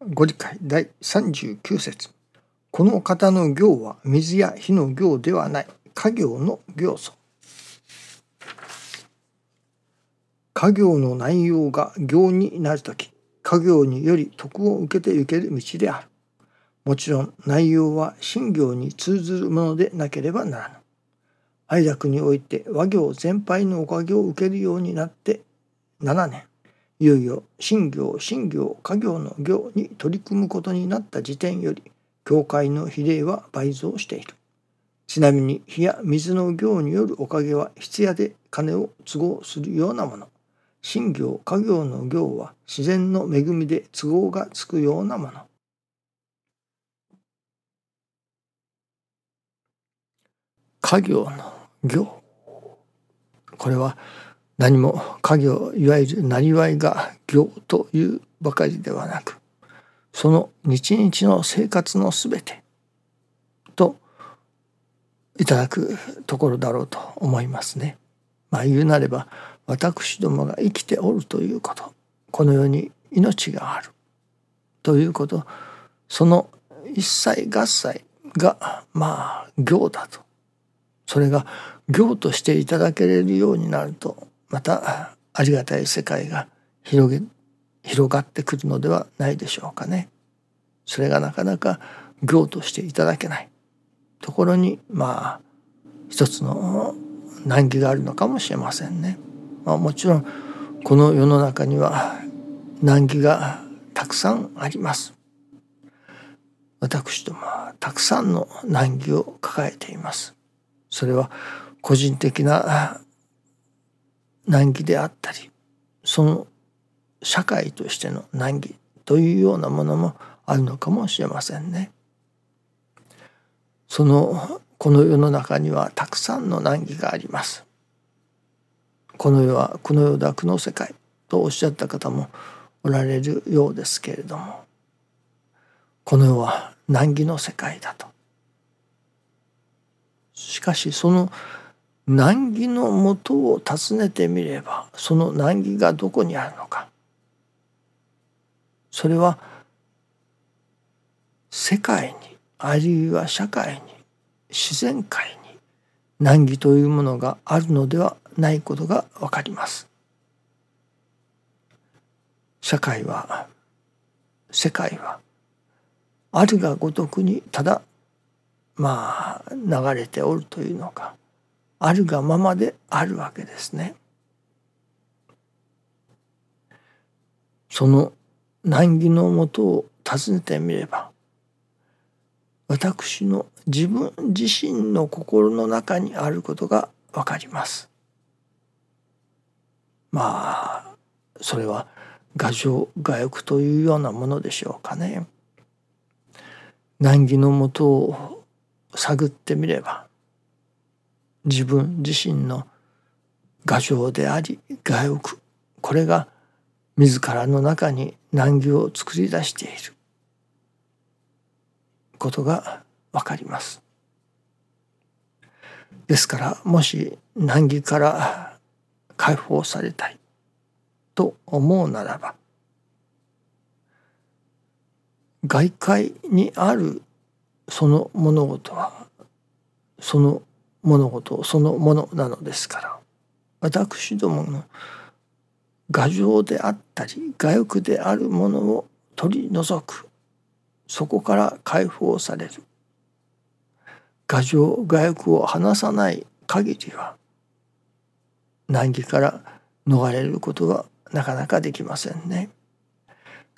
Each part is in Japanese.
ご理解。第39節この方の行は水や火の行ではない。家業の行素家業の内容が行になるとき家業により徳を受けて行ける道である。もちろん内容は信行に通ずるものでなければならぬ。愛楽において和行全廃のおかげを受けるようになって7年。いよいよ新行新行家業の行に取り組むことになった時点より教会の比例は倍増している。ちなみに火や水の行によるおかげは質屋で金を都合するようなもの。新行家業の行は自然の恵みで都合がつくようなもの。家業の行これは何も家業いわゆるなりわいが行というばかりではなくその日々の生活のすべてといただくところだろうと思いますね。まあ言うなれば私どもが生きておるということ。この世に命がある。ということ。その一切合切がまあ行だと。それが行としていただけれるようになるとまたありがたい世界が広げ広がってくるのではないでしょうかね。それがなかなか行としていただけないところにまあ一つの難儀があるのかもしれませんね。まあ、もちろんこの世の中には難儀がたくさんあります。私どもはたくさんの難儀を抱えています。それは個人的な難儀であったりその社会としての難儀というようなものもあるのかもしれませんね。そのこの世の中にはたくさんの難儀があります。この世はこの世だ苦の世界とおっしゃった方もおられるようですけれどもこの世は難儀の世界だと。しかしその難儀のもとを尋ねてみればその難儀がどこにあるのかそれは世界にあるいは社会に自然界に難儀というものがあるのではないことがわかります。社会は世界はあるがごとくにただまあ流れておるというのかあるがままであるわけですね。その難儀のもとを尋ねてみれば私の自分自身の心の中にあることがわかります。まあそれは牙城牙欲というようなものでしょうかね。難儀のもとを探ってみれば自分自身の牙城であり外欲これが自らの中に難儀を作り出していることがわかります。ですからもし難儀から解放されたいと思うならば外界にあるその物事はその物事そのものなのですから。私どもの牙城であったり外欲であるものを取り除く。そこから解放される。牙城外欲を離さない限りは難儀から逃れることはなかなかできませんね。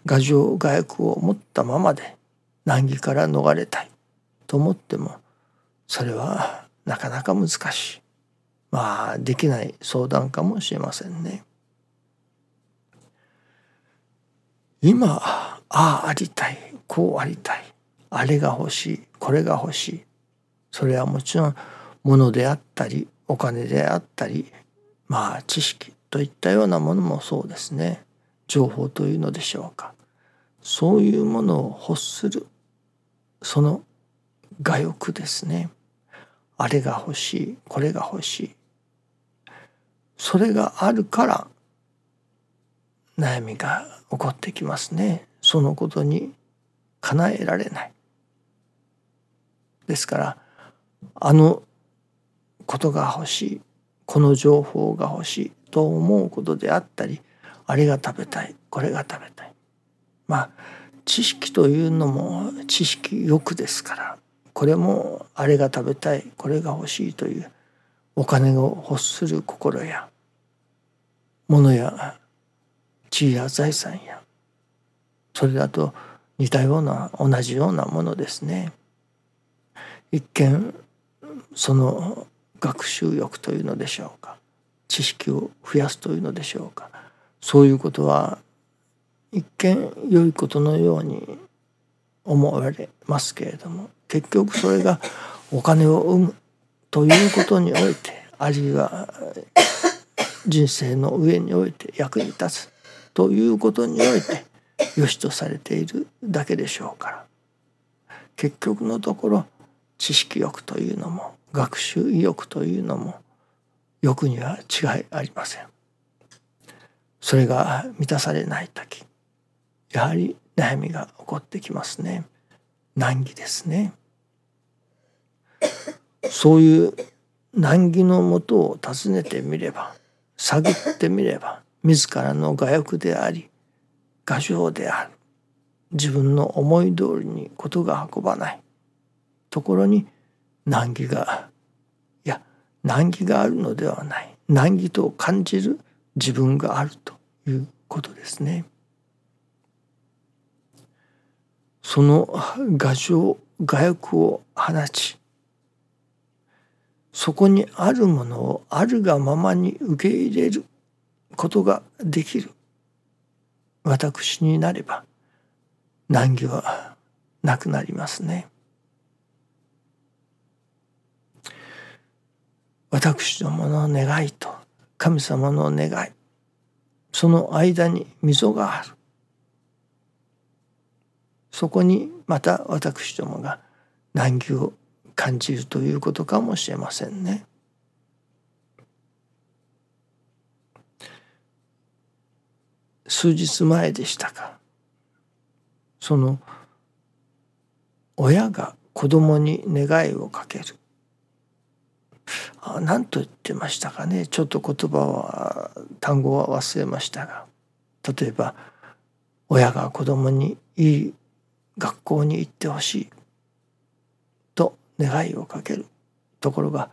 牙城外欲を持ったままで難儀から逃れたいと思ってもそれはなかなか難しい。まあできない相談かもしれませんね。今ああありたい。こうありたい。あれが欲しい。これが欲しい。それはもちろん物であったりお金であったりまあ知識といったようなものもそうですね。情報というのでしょうか。そういうものを欲するその我欲ですね。あれが欲しいこれが欲しい。それがあるから悩みが起こってきますね。そのことに叶えられない。ですからあのことが欲しいこの情報が欲しいと思うことであったりあれが食べたいこれが食べたい。まあ知識というのも知識欲ですからこれもあれが食べたいこれが欲しいというお金を欲する心や物や地位や財産やそれだと似たような同じようなものですね。一見その学習欲というのでしょうか知識を増やすというのでしょうかそういうことは一見良いことのように思われますけれども結局それがお金を生むということにおいてあるいは人生の上において役に立つということにおいて良しとされているだけでしょうから結局のところ知識欲というのも学習意欲というのも欲には違いありません。それが満たされない時やはり悩みが起こってきますね。難儀ですね。そういう難儀のもとを尋ねてみれば探ってみれば自らの我欲であり画情である。自分の思い通りに事が運ばない。ところに難儀がいや難儀があるのではない。難儀と感じる自分があるということですね。その画情画欲を放ちそこにあるものをあるがままに受け入れることができる私になれば難儀はなくなりますね。私どもの願いと神様の願いその間に溝があるそこにまた私どもが難儀を感じるということかもしれませんね。数日前でしたか。その親が子供に願いをかける。何と言ってましたかね。ちょっと言葉は単語は忘れましたが。例えば親が子供にいい学校に行ってほしい。願いをかけるところが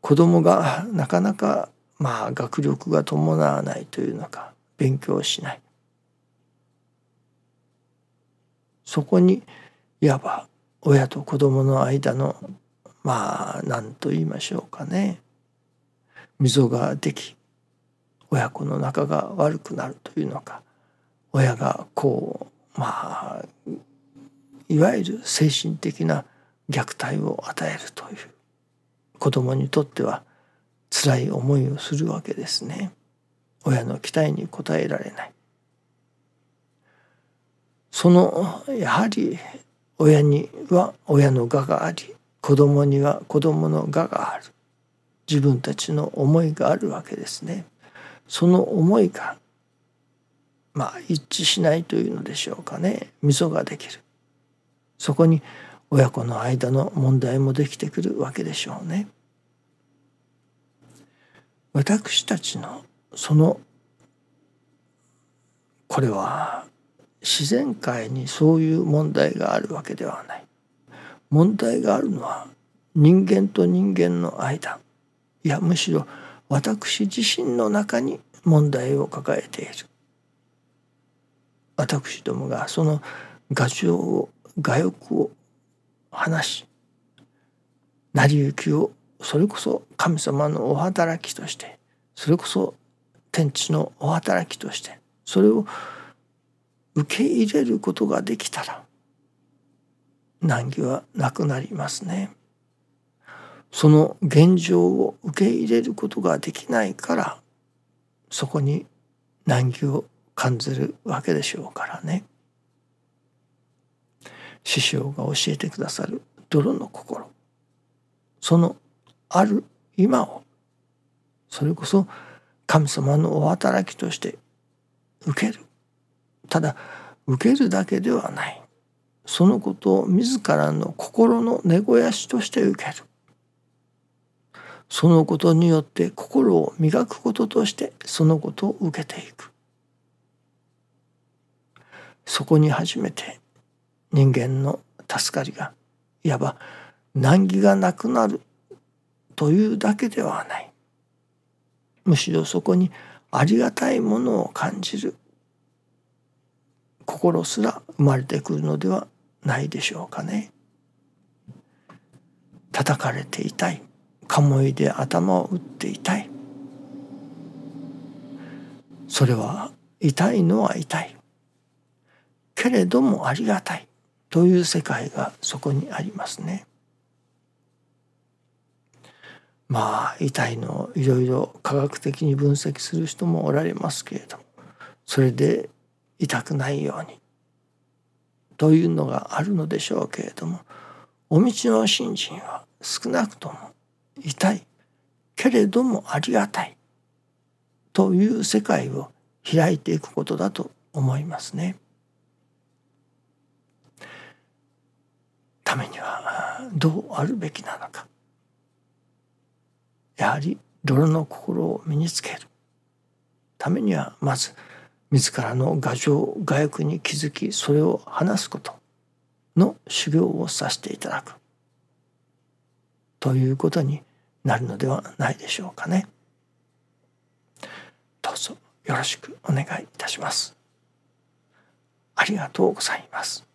子供がなかなかまあ学力が伴わないというのか勉強しない。そこにいわば親と子供の間のまあ何と言いましょうかね。溝ができ親子の仲が悪くなるというのか親がこうまあいわゆる精神的な虐待を与えるという子供にとっては辛い思いをするわけですね。親の期待に応えられない。そのやはり親には親の我があり子供には子供の我がある自分たちの思いがあるわけですね。その思いがまあ一致しないというのでしょうかね溝ができるそこに親子の間の問題もできてくるわけでしょうね。私たちのそのこれは自然界にそういう問題があるわけではない。問題があるのは人間と人間の間いやむしろ私自身の中に問題を抱えている私どもがその画情を我欲を話成り行きをそれこそ神様のお働きとしてそれこそ天地のお働きとしてそれを受け入れることができたら難儀はなくなりますね。その現状を受け入れることができないからそこに難儀を感じるわけでしょうからね。師匠が教えてくださる泥の心。そのある今をそれこそ神様のお働きとして受ける。ただ受けるだけではない。そのことを自らの心の根肥やしとして受ける。そのことによって心を磨くこととしてそのことを受けていく。そこに初めて人間の助かりがいわば難儀がなくなるというだけではない。むしろそこにありがたいものを感じる。心すら生まれてくるのではないでしょうかね。叩かれていたい。カモイで頭を打っていたい。それは痛いのは痛い。けれどもありがたい。という世界がそこにありますね。まあ痛いのをいろいろ科学的に分析する人もおられますけれどもそれで痛くないようにというのがあるのでしょうけれどもお道の信心は少なくとも痛いけれどもありがたいという世界を開いていくことだと思いますね。ためにはどうあるべきなのかやはり泥の心を身につけるためにはまず自らの牙城牙欲に気づきそれを話すことの修行をさせていただくということになるのではないでしょうかね。どうぞよろしくお願いいたします。ありがとうございます。